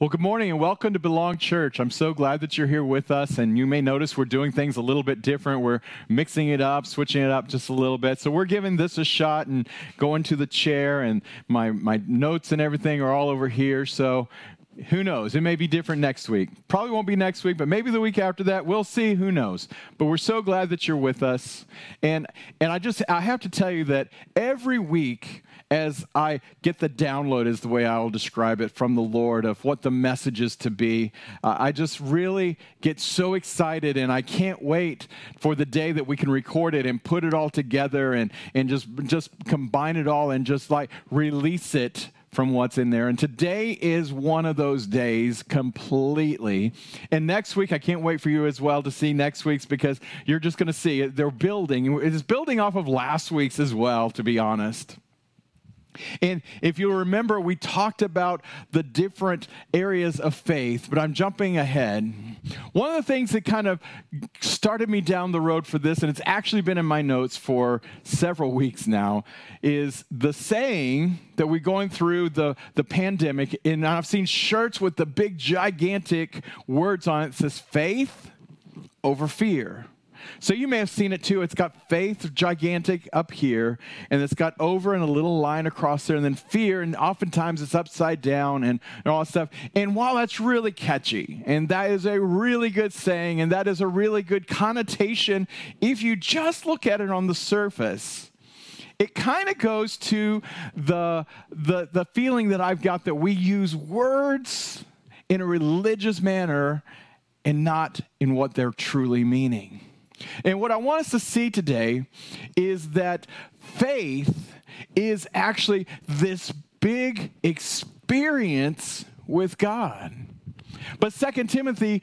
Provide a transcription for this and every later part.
Well, good morning and welcome to Belong Church. I'm so glad that you're here with us. And you may notice we're doing things a little bit different. We're mixing it up, switching it up just a little bit. So we're giving this a shot and going to the chair, and my, my notes and everything are all over here. So who knows? It may be different next week. Probably won't be next week, but maybe the week after that. We'll see. Who knows? But we're so glad that you're with us. And and I just I have to tell you that every week as I get the download, is the way I will describe it from the Lord of what the message is to be. Uh, I just really get so excited, and I can't wait for the day that we can record it and put it all together and, and just, just combine it all and just like release it from what's in there. And today is one of those days completely. And next week, I can't wait for you as well to see next week's because you're just going to see it. They're building. It's building off of last week's as well, to be honest. And if you remember, we talked about the different areas of faith, but I'm jumping ahead. One of the things that kind of started me down the road for this, and it's actually been in my notes for several weeks now, is the saying that we're going through the, the pandemic. And I've seen shirts with the big, gigantic words on it that says faith over fear. So you may have seen it too. It's got faith gigantic up here, and it's got over and a little line across there, and then fear, and oftentimes it's upside down and, and all that stuff. And while that's really catchy, and that is a really good saying, and that is a really good connotation, if you just look at it on the surface, it kind of goes to the, the, the feeling that I've got that we use words in a religious manner and not in what they're truly meaning. And what I want us to see today is that faith is actually this big experience with God. But Second Timothy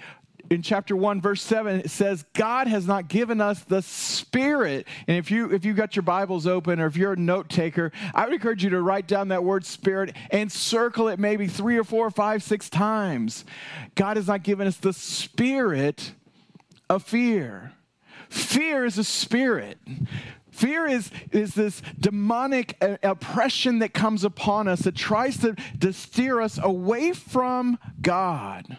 in chapter 1 verse 7 it says god has not given us the spirit. And if you if you got your bibles open or if you're a note taker i would encourage you to write down that word spirit and circle it maybe three or four or five six times. God has not given us the spirit of fear Fear is a spirit. Fear is, is this demonic uh, oppression that comes upon us that tries to, to steer us away from God.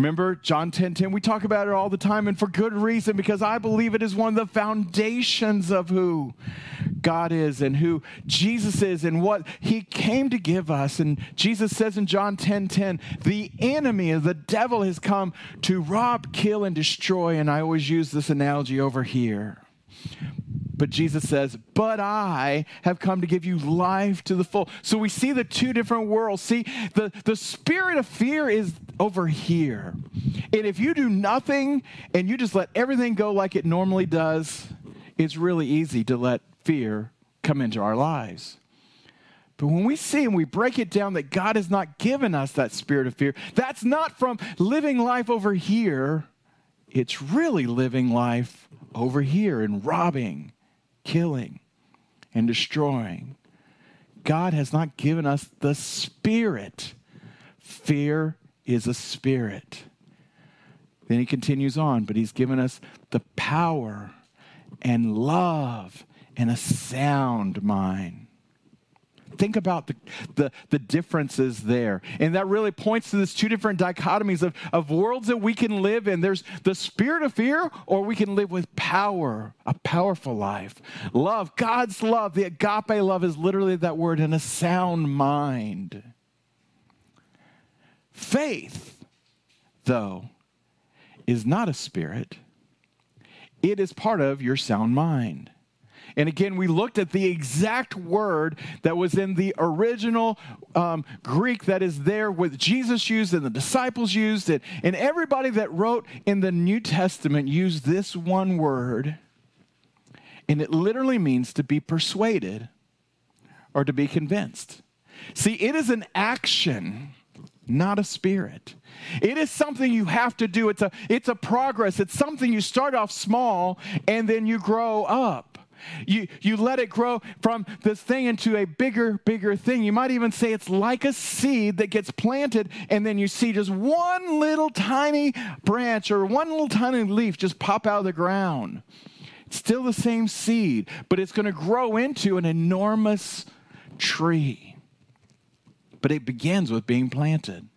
Remember John 10 10? We talk about it all the time, and for good reason, because I believe it is one of the foundations of who God is and who Jesus is and what he came to give us. And Jesus says in John 10 10, the enemy the devil has come to rob, kill, and destroy. And I always use this analogy over here. But Jesus says, But I have come to give you life to the full. So we see the two different worlds. See, the, the spirit of fear is over here. And if you do nothing and you just let everything go like it normally does, it's really easy to let fear come into our lives. But when we see and we break it down that God has not given us that spirit of fear, that's not from living life over here. It's really living life over here and robbing killing and destroying. God has not given us the spirit. Fear is a spirit. Then he continues on, but he's given us the power and love and a sound mind think about the, the, the, differences there. And that really points to this two different dichotomies of, of worlds that we can live in. There's the spirit of fear, or we can live with power, a powerful life. Love, God's love, the agape love is literally that word, and a sound mind. Faith, though, is not a spirit, it is part of your sound mind. And again, we looked at the exact word that was in the original um, Greek that is there, what Jesus used and the disciples used it. And everybody that wrote in the New Testament used this one word. And it literally means to be persuaded or to be convinced. See, it is an action not a spirit. It is something you have to do. It's a, it's a progress. It's something you start off small and then you grow up. You, you let it grow from this thing into a bigger, bigger thing. You might even say it's like a seed that gets planted, and then you see just one little tiny branch or one little tiny leaf just pop out of the ground. It's still the same seed, but it's going to grow into an enormous tree. But it begins with being planted.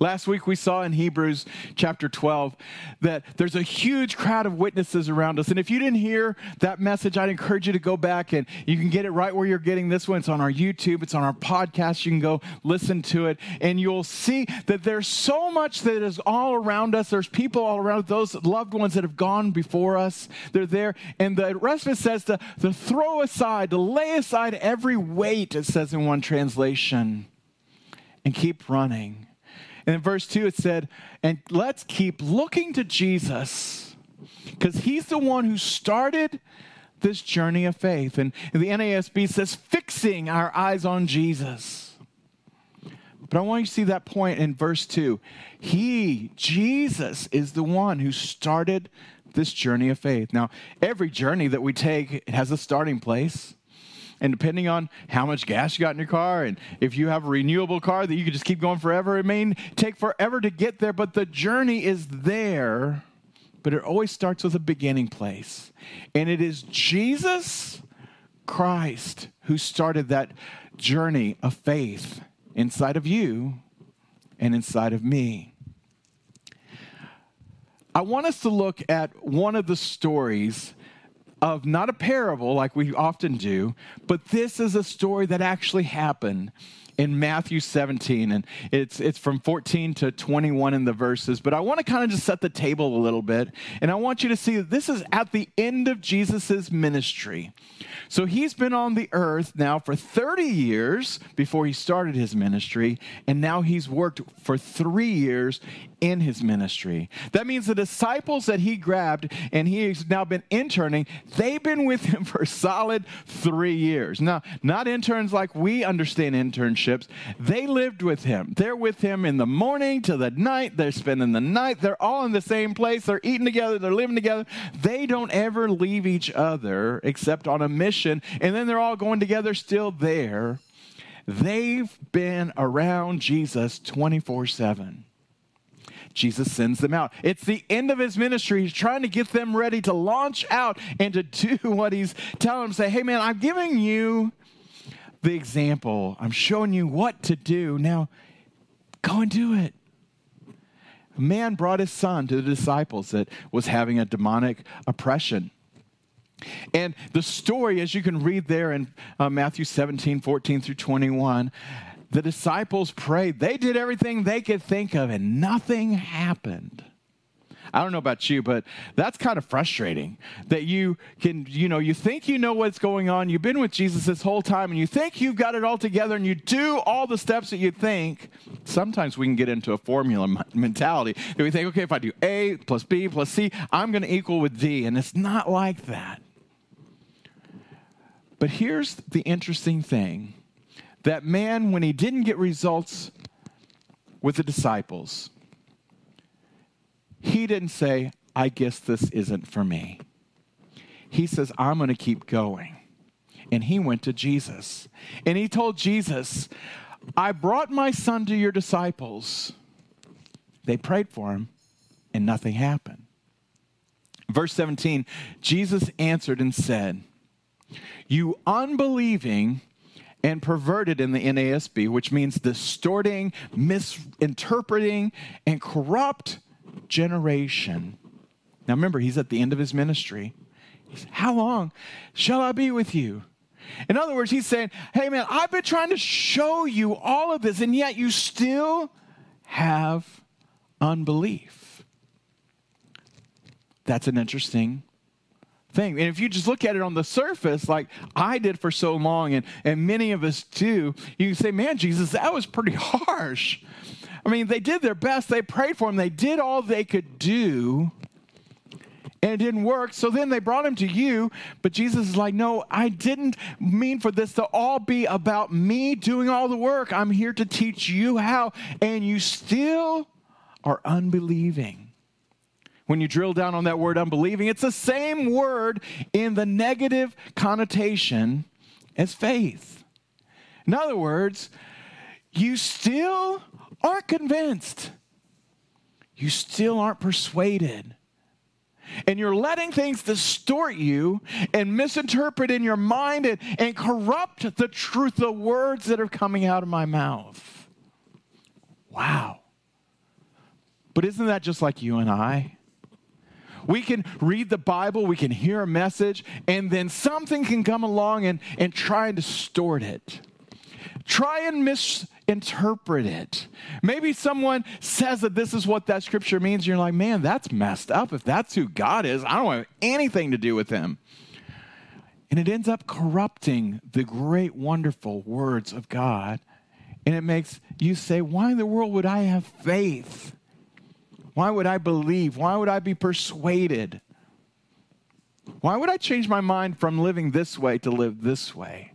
Last week we saw in Hebrews chapter 12 that there's a huge crowd of witnesses around us. And if you didn't hear that message, I'd encourage you to go back and you can get it right where you're getting this one. It's on our YouTube, it's on our podcast. You can go listen to it and you'll see that there's so much that is all around us. There's people all around those loved ones that have gone before us. They're there. And the rest of it says to, to throw aside, to lay aside every weight, it says in one translation, and keep running and in verse 2, it said, And let's keep looking to Jesus because he's the one who started this journey of faith. And the NASB says, fixing our eyes on Jesus. But I want you to see that point in verse 2. He, Jesus, is the one who started this journey of faith. Now, every journey that we take has a starting place. And depending on how much gas you got in your car, and if you have a renewable car that you can just keep going forever, it may take forever to get there, but the journey is there. But it always starts with a beginning place. And it is Jesus Christ who started that journey of faith inside of you and inside of me. I want us to look at one of the stories of not a parable like we often do, but this is a story that actually happened in Matthew 17, and it's, it's from 14 to 21 in the verses. But I want to kind of just set the table a little bit, and I want you to see that this is at the end of Jesus' ministry. So he's been on the earth now for 30 years before he started his ministry, and now he's worked for three years in his ministry. That means the disciples that he grabbed and he's now been interning, they've been with him for a solid three years. Now, not interns like we understand internships. They lived with him. They're with him in the morning to the night. They're spending the night. They're all in the same place. They're eating together. They're living together. They don't ever leave each other except on a mission. And then they're all going together still there. They've been around Jesus 24 7. Jesus sends them out. It's the end of his ministry. He's trying to get them ready to launch out and to do what he's telling them. Say, hey, man, I'm giving you the example. I'm showing you what to do. Now, go and do it. A man brought his son to the disciples that was having a demonic oppression. And the story, as you can read there in uh, Matthew 17, 14 through 21, the disciples prayed. They did everything they could think of, and nothing happened. I don't know about you, but that's kind of frustrating that you can, you know, you think you know what's going on. You've been with Jesus this whole time and you think you've got it all together and you do all the steps that you think. Sometimes we can get into a formula mentality that we think, okay, if I do A plus B plus C, I'm going to equal with D. And it's not like that. But here's the interesting thing that man, when he didn't get results with the disciples, he didn't say, I guess this isn't for me. He says, I'm going to keep going. And he went to Jesus. And he told Jesus, I brought my son to your disciples. They prayed for him, and nothing happened. Verse 17 Jesus answered and said, You unbelieving and perverted in the NASB, which means distorting, misinterpreting, and corrupt generation. Now remember, he's at the end of his ministry. How long shall I be with you? In other words, he's saying, Hey man, I've been trying to show you all of this, and yet you still have unbelief. That's an interesting thing. And if you just look at it on the surface, like I did for so long, and, and many of us do, you can say, man, Jesus, that was pretty harsh. I mean, they did their best. They prayed for him. They did all they could do, and it didn't work. So then they brought him to you. But Jesus is like, no, I didn't mean for this to all be about me doing all the work. I'm here to teach you how. And you still are unbelieving when you drill down on that word unbelieving, it's the same word in the negative connotation as faith. In other words, you still aren't convinced. You still aren't persuaded. and you're letting things distort you and misinterpret in your mind and, and corrupt the truth, the words that are coming out of my mouth. Wow. But isn't that just like you and I? We can read the Bible, we can hear a message, and then something can come along and, and try and distort it. Try and misinterpret it. Maybe someone says that this is what that scripture means, and you're like, man, that's messed up. If that's who God is, I don't have anything to do with him. And it ends up corrupting the great, wonderful words of God. And it makes you say, why in the world would I have faith? Why would I believe? Why would I be persuaded? Why would I change my mind from living this way to live this way?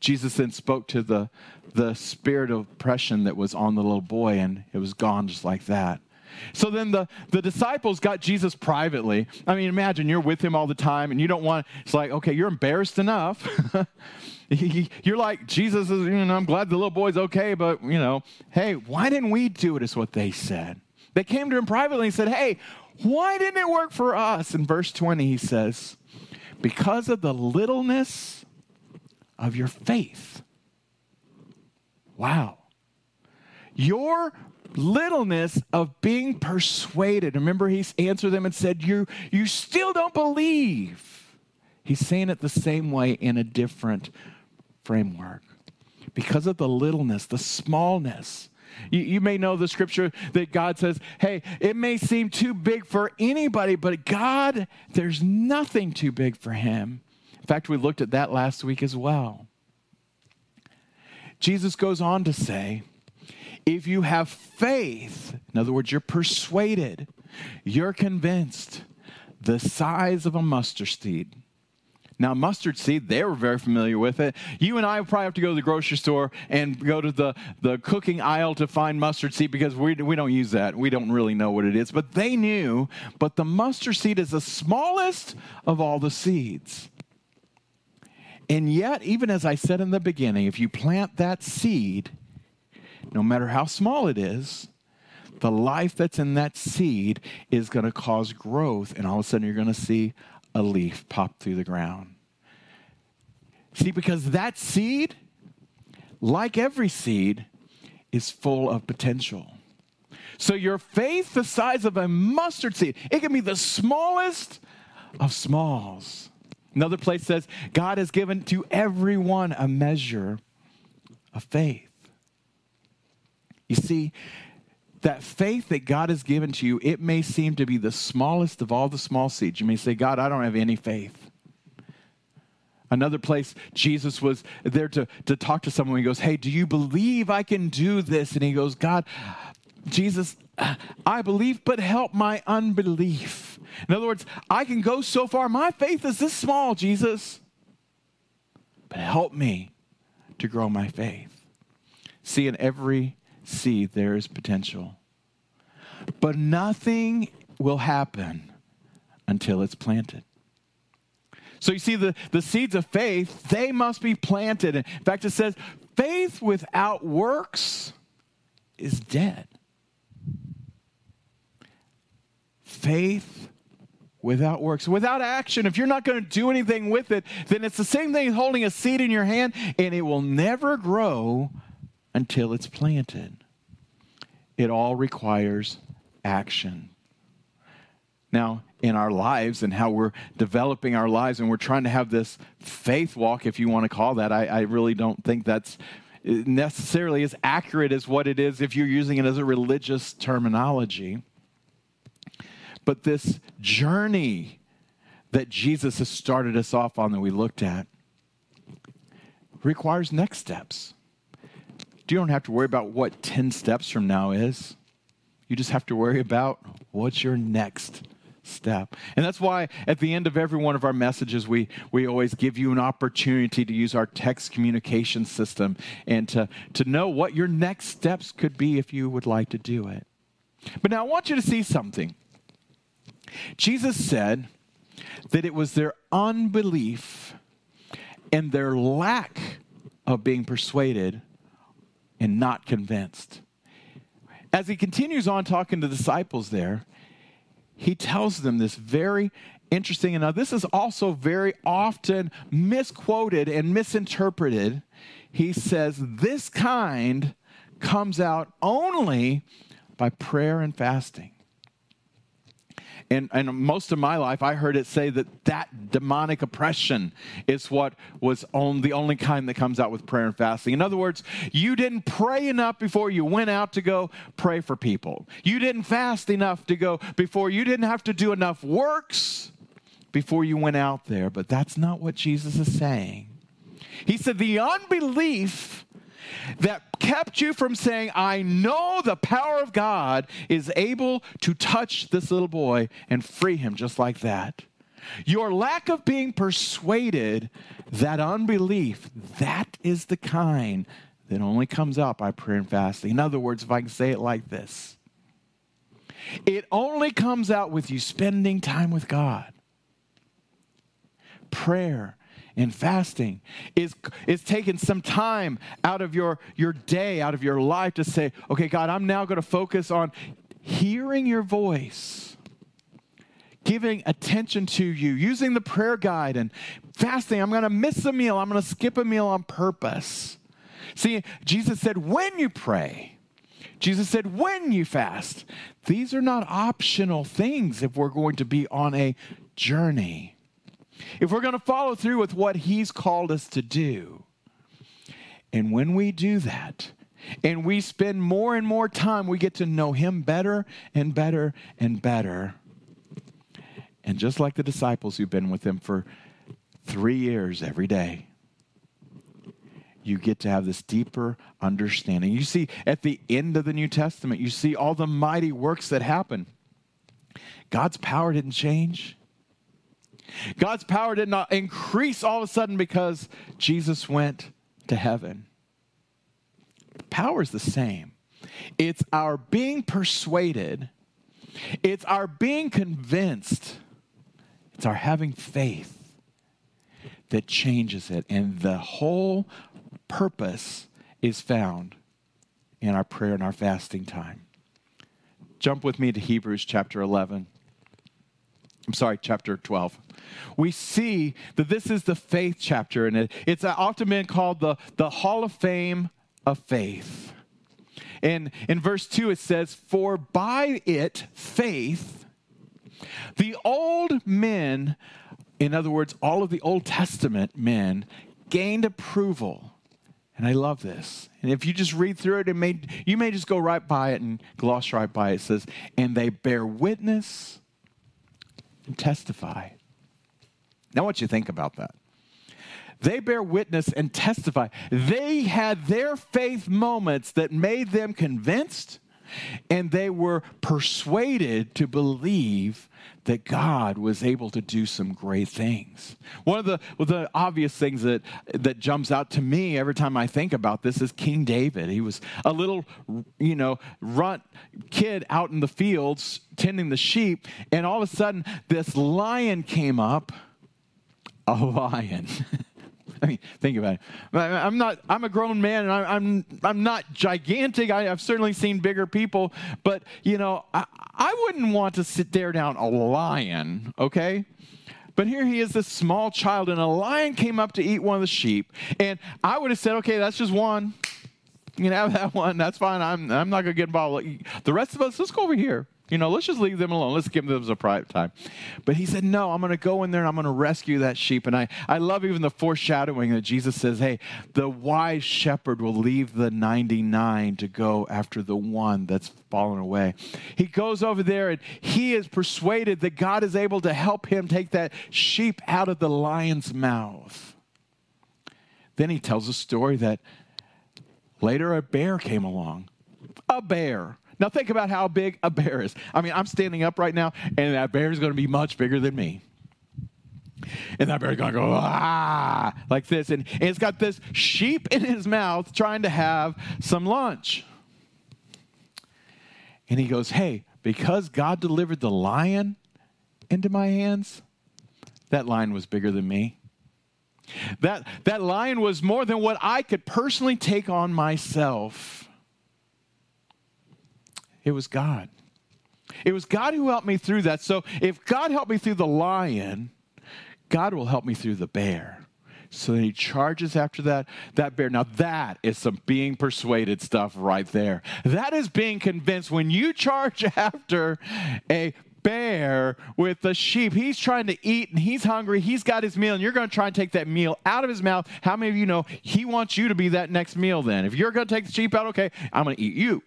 Jesus then spoke to the, the spirit of oppression that was on the little boy, and it was gone just like that. So then the, the disciples got Jesus privately. I mean, imagine you're with him all the time, and you don't want, it's like, okay, you're embarrassed enough. You're like, Jesus is, you know, I'm glad the little boy's okay, but, you know, hey, why didn't we do it, is what they said. They came to him privately and said, hey, why didn't it work for us? In verse 20, he says, because of the littleness of your faith. Wow. Your littleness of being persuaded. Remember, he answered them and said, You, you still don't believe. He's saying it the same way in a different framework because of the littleness, the smallness. You, you, may know the scripture that God says, hey, it may seem too big for anybody, but God, there's nothing too big for him. Fact, we looked at that last week as well. Jesus goes on to say, if you have faith, in other words, you're persuaded, you're convinced, the size of a mustard seed, now, mustard seed, they were very familiar with it. You and I probably have to go to the grocery store and go to the, the cooking aisle to find mustard seed because we, we don't use that. We don't really know what it is. But they knew. But the mustard seed is the smallest of all the seeds. And yet, even as I said in the beginning, if you plant that seed, no matter how small it is, the life that's in that seed is going to cause growth. And all of a sudden, you're going to see a leaf pop through the ground. See, because that seed, like every seed, is full of potential. So your faith, the size of a mustard seed, it can be the smallest of smalls. Another place says, God has given to everyone a measure of faith. You see, that faith that God has given to you, it may seem to be the smallest of all the small seeds. You may say, God, I don't have any faith. Another place, Jesus was there to, to talk to someone. He goes, Hey, do you believe I can do this? And he goes, God, Jesus, I believe, but help my unbelief. In other words, I can go so far. My faith is this small, Jesus, but help me to grow my faith. See, in every seed, there is potential. But nothing will happen until it's planted. So you see, the, the seeds of faith, they must be planted. In fact, it says, faith without works is dead. Faith without works, without action, if you're not going to do anything with it, then it's the same thing as holding a seed in your hand and it will never grow until it's planted. It all requires action. Now, in our lives and how we're developing our lives, and we're trying to have this faith walk, if you want to call that, I, I really don't think that's necessarily as accurate as what it is if you're using it as a religious terminology. But this journey that Jesus has started us off on that we looked at requires next steps you don't have to worry about what 10 steps from now is. You just have to worry about what's your next step. And that's why at the end of every one of our messages, we, we always give you an opportunity to use our text communication system and to, to know what your next steps could be if you would like to do it. But now I want you to see something. Jesus said that it was their unbelief and their lack of being persuaded and not convinced. As he continues on talking to disciples there, he tells them this very interesting, and now this is also very often misquoted and misinterpreted. He says, This kind comes out only by prayer and fasting. And, most of my life, I heard it say that that demonic oppression is what was on the only kind that comes out with prayer and fasting. In other words, you didn't pray enough before you went out to go pray for people. You didn't fast enough to go before you didn't have to do enough works before you went out there. But that's not what Jesus is saying. He said the unbelief that kept you from saying, I know the power of God is able to touch this little boy and free him just like that. Your lack of being persuaded, that unbelief, that is the kind that only comes out by prayer and fasting. In other words, if I can say it like this, it only comes out with you spending time with God. Prayer and fasting is, is taking some time out of your, your day, out of your life to say, okay, God, I'm now going to focus on hearing your voice, giving attention to you, using the prayer guide and fasting. I'm going to miss a meal, I'm going to skip a meal on purpose. See, Jesus said, when you pray, Jesus said, when you fast, these are not optional things if we're going to be on a journey if we're going to follow through with what He's called us to do. And when we do that, and we spend more and more time, we get to know Him better and better and better. And just like the disciples who've been with Him for three years every day, you get to have this deeper understanding. You see, at the end of the New Testament, you see all the mighty works that happen. God's power didn't change. God's power did not increase all of a sudden because Jesus went to heaven. Power is the same. It's our being persuaded, it's our being convinced, it's our having faith that changes it. And the whole purpose is found in our prayer and our fasting time. Jump with me to Hebrews chapter 11. I'm sorry, chapter 12 we see that this is the faith chapter, and it, it's often been called the, the Hall of Fame of Faith. And in verse 2, it says, For by it, faith, the old men, in other words, all of the Old Testament men, gained approval. And I love this. And if you just read through it, it may, you may just go right by it and gloss right by it. It says, And they bear witness and testify now, want you think about that. They bear witness and testify. They had their faith moments that made them convinced and they were persuaded to believe that God was able to do some great things. One of the, well, the obvious things that, that jumps out to me every time I think about this is King David. He was a little, you know, runt kid out in the fields tending the sheep, and all of a sudden this lion came up a lion. I mean, think about it. I'm not. I'm a grown man, and I'm. I'm, not gigantic. I, have certainly seen bigger people, but you know, I, I wouldn't want to sit there down a lion. Okay. But here he is, this small child, and a lion came up to eat one of the sheep. And I would have said, okay, that's just one. You can have that one. That's fine. I'm, I'm not going to get involved. The rest of us, let's go over here. You know, let's just leave them alone. Let's give them a private time. But he said, No, I'm going to go in there and I'm going to rescue that sheep. And I, I love even the foreshadowing that Jesus says, Hey, the wise shepherd will leave the 99 to go after the one that's fallen away. He goes over there and he is persuaded that God is able to help him take that sheep out of the lion's mouth. Then he tells a story that later a bear came along. A bear now think about how big a bear is. I mean, I'm standing up right now, and that bear is going to be much bigger than me. And that bear's going to go, ah, like this. And, and it's got this sheep in his mouth trying to have some lunch. And he goes, hey, because God delivered the lion into my hands, that lion was bigger than me. That, that lion was more than what I could personally take on myself. It was God. It was God who helped me through that. So if God helped me through the lion, God will help me through the bear. So then he charges after that that bear. Now that is some being persuaded stuff right there. That is being convinced when you charge after a bear with the sheep. He's trying to eat and he's hungry. He's got his meal and you're going to try and take that meal out of his mouth. How many of you know he wants you to be that next meal then? If you're going to take the sheep out, okay, I'm going to eat you.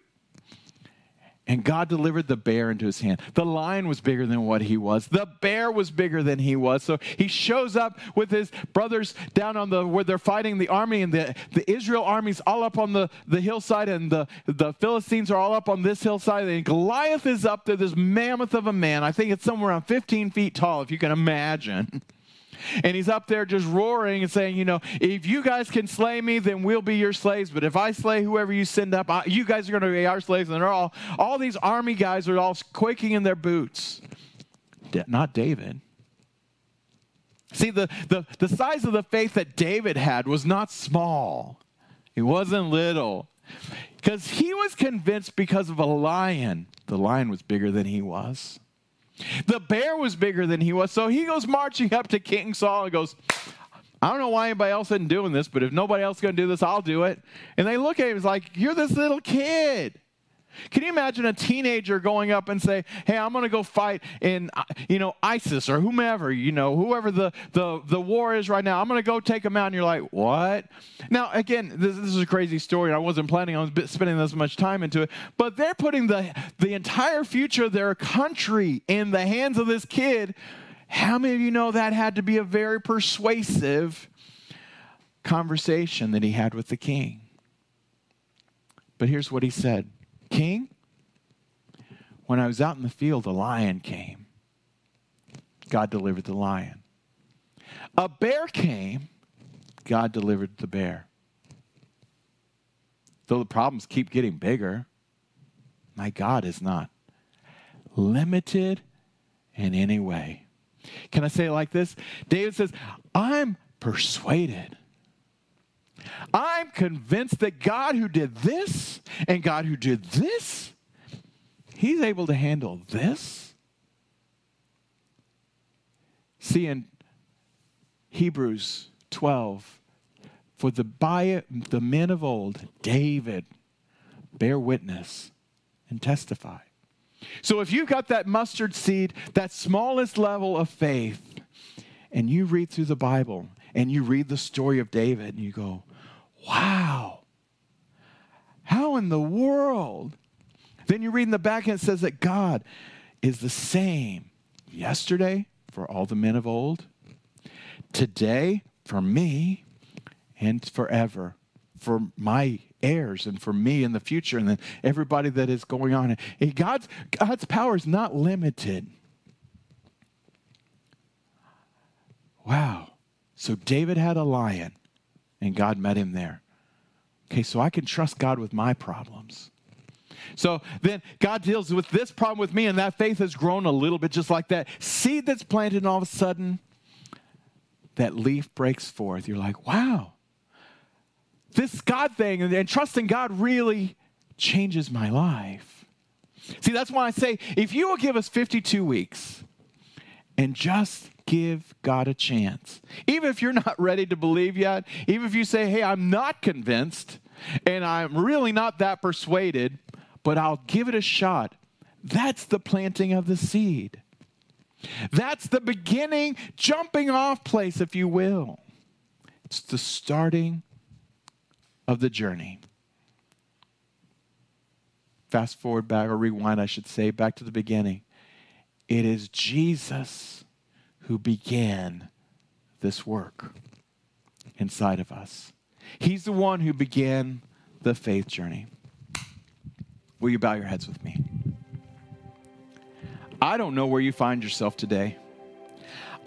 And God delivered the bear into his hand. The lion was bigger than what he was. The bear was bigger than he was. So he shows up with his brothers down on the where they're fighting the army, and the, the Israel army's all up on the, the hillside, and the, the Philistines are all up on this hillside. And Goliath is up there, this mammoth of a man. I think it's somewhere around 15 feet tall, if you can imagine. And he's up there just roaring and saying, you know, if you guys can slay me, then we'll be your slaves. But if I slay whoever you send up, I, you guys are going to be our slaves. And they're all, all these army guys are all quaking in their boots. Not David. See, the, the, the size of the faith that David had was not small, it wasn't little. Because he was convinced because of a lion, the lion was bigger than he was. The bear was bigger than he was. So he goes marching up to King Saul and goes, I don't know why anybody else isn't doing this, but if nobody else is going to do this, I'll do it. And they look at him, it's like, You're this little kid. Can you imagine a teenager going up and say, "Hey, I'm going to go fight in, uh, you know, ISIS or whomever, you know, whoever the the the war is right now. I'm going to go take them out." And you're like, "What?" Now, again, this, this is a crazy story. I wasn't planning on spending this much time into it, but they're putting the the entire future of their country in the hands of this kid. How many of you know that had to be a very persuasive conversation that he had with the king? But here's what he said king, when I was out in the field, a lion came. God delivered the lion. A bear came, God delivered the bear. Though the problems keep getting bigger, my God is not limited in any way. Can I say it like this? David says, I'm persuaded I'm convinced that God who did this and God who did this, He's able to handle this. See, in Hebrews 12, for the, by the men of old, David, bear witness and testify. So if you've got that mustard seed, that smallest level of faith, and you read through the Bible and you read the story of David and you go, wow, how in the world? Then you read in the back and it says that God is the same yesterday for all the men of old, today for me, and forever for my heirs and for me in the future and then everybody that is going on. And God's, God's power is not limited. Wow. So David had a lion, and God met him there. Okay, so I can trust God with my problems. So then God deals with this problem with me, and that faith has grown a little bit just like that. Seed that's planted, and all of a sudden, that leaf breaks forth. You're like, wow, this God thing and, and trusting God really changes my life. See, that's why I say if you will give us 52 weeks and just give God a chance. Even if you're not ready to believe yet, even if you say, hey, I'm not convinced and I'm really not that persuaded, but I'll give it a shot. That's the planting of the seed. That's the beginning, jumping off place, if you will. It's the starting of the journey. Fast forward back, or rewind, I should say, back to the beginning. It is Jesus who began this work inside of us. He's the one who began the faith journey. Will you bow your heads with me? I don't know where you find yourself today.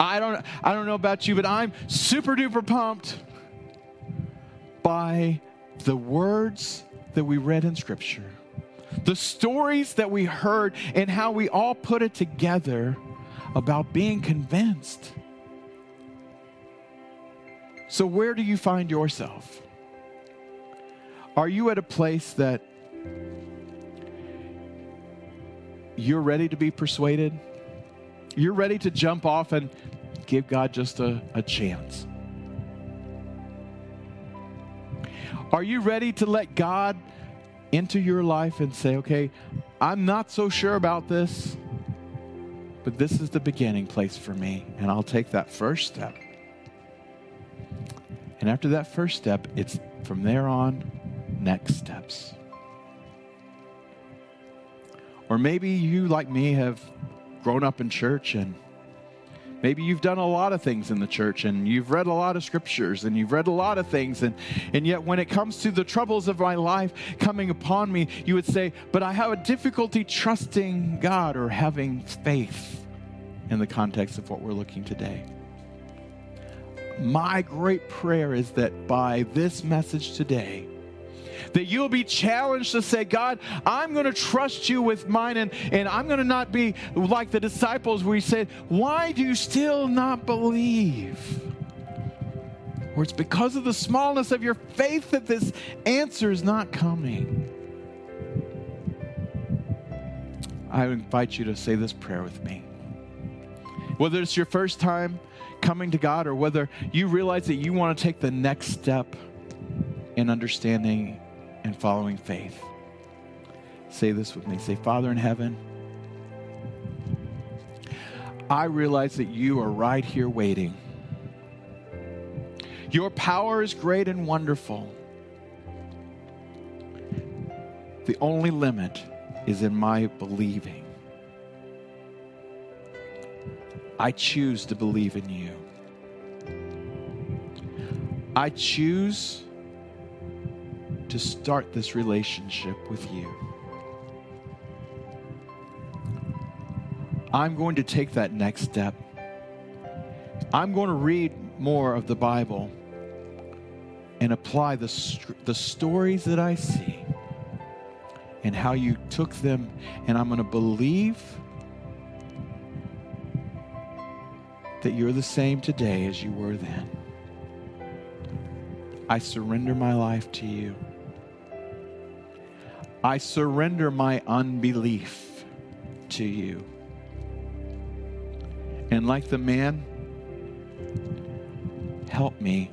I don't I don't know about you, but I'm super duper pumped by the words that we read in scripture. The stories that we heard and how we all put it together about being convinced. So, where do you find yourself? Are you at a place that you're ready to be persuaded? You're ready to jump off and give God just a, a chance? Are you ready to let God into your life and say, okay, I'm not so sure about this, but this is the beginning place for me, and I'll take that first step. And after that first step, it's from there on, next steps. Or maybe you, like me, have grown up in church and maybe you've done a lot of things in the church and you've read a lot of scriptures and you've read a lot of things and, and yet when it comes to the troubles of my life coming upon me you would say but i have a difficulty trusting god or having faith in the context of what we're looking today. My great prayer is that by this message today that you'll be challenged to say, God, I'm going to trust you with mine, and, and I'm going to not be like the disciples where he said, Why do you still not believe? Or it's because of the smallness of your faith that this answer is not coming. I invite you to say this prayer with me. Whether it's your first time coming to God or whether you realize that you want to take the next step in understanding and following faith. Say this with me. Say, Father in heaven, I realize that you are right here waiting. Your power is great and wonderful. The only limit is in my believing. I choose to believe in you. I choose to start this relationship with you. I'm going to take that next step. I'm going to read more of the Bible and apply the, the stories that I see and how you took them, and I'm going to believe that you're the same today as you were then. I surrender my life to you. I surrender my unbelief to you. And like the man, help me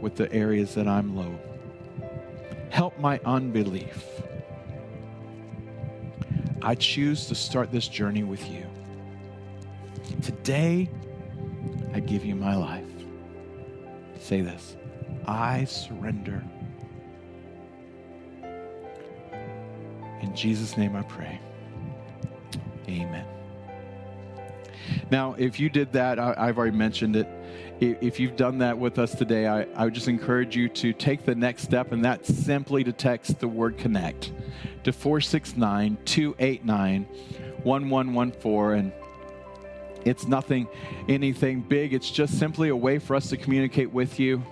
with the areas that I'm low. Help my unbelief. I choose to start this journey with you. Today, I give you my life. Say this I surrender In Jesus' name I pray. Amen. Now, if you did that, I, have already mentioned it. If you've done that with us today, I, I would just encourage you to take the next step, and that's simply to text the word connect to 469 289 1114. And it's nothing, anything big. It's just simply a way for us to communicate with you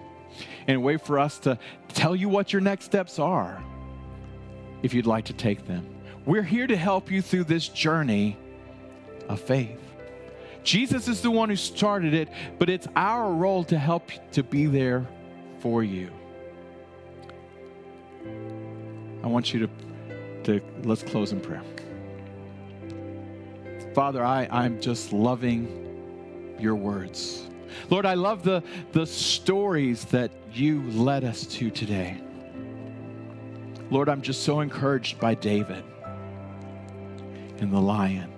and a way for us to tell you what your next steps are if you'd like to take them. We're here to help you through this journey of faith. Jesus is the one who started it, but it's our role to help to be there for you. I want you to, to let's close in prayer. Father, I, I'm just loving your words. Lord, I love the, the stories that you led us to today. Lord, I'm just so encouraged by David and the lion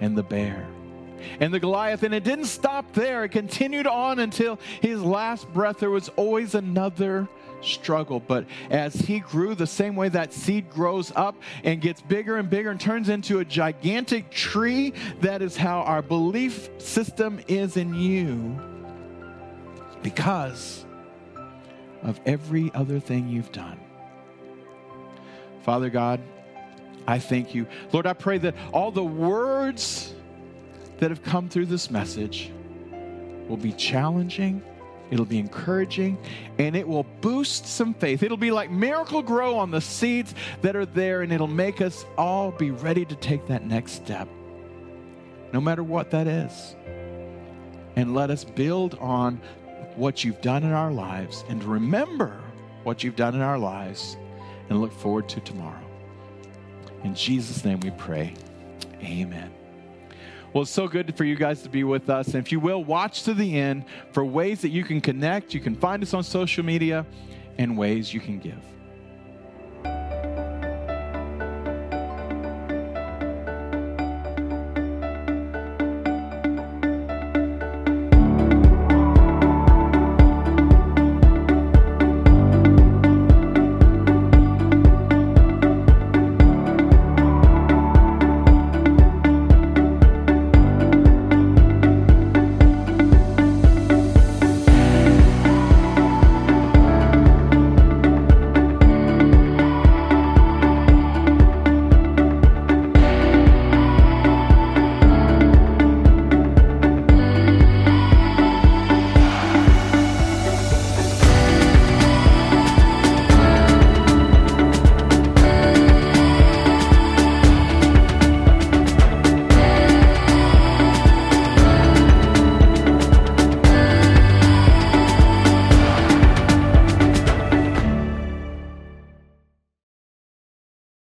and the bear and the Goliath. And it didn't stop there, it continued on until his last breath. There was always another struggle. But as he grew, the same way that seed grows up and gets bigger and bigger and turns into a gigantic tree, that is how our belief system is in you because of every other thing you've done. Father God, I thank you. Lord, I pray that all the words that have come through this message will be challenging, it'll be encouraging, and it will boost some faith. It'll be like Miracle-Gro on the seeds that are there, and it'll make us all be ready to take that next step, no matter what that is. And let us build on what you've done in our lives and remember what you've done in our lives and look forward to tomorrow. In Jesus' name we pray. Amen. Well, it's so good for you guys to be with us. And if you will, watch to the end for ways that you can connect. You can find us on social media and ways you can give.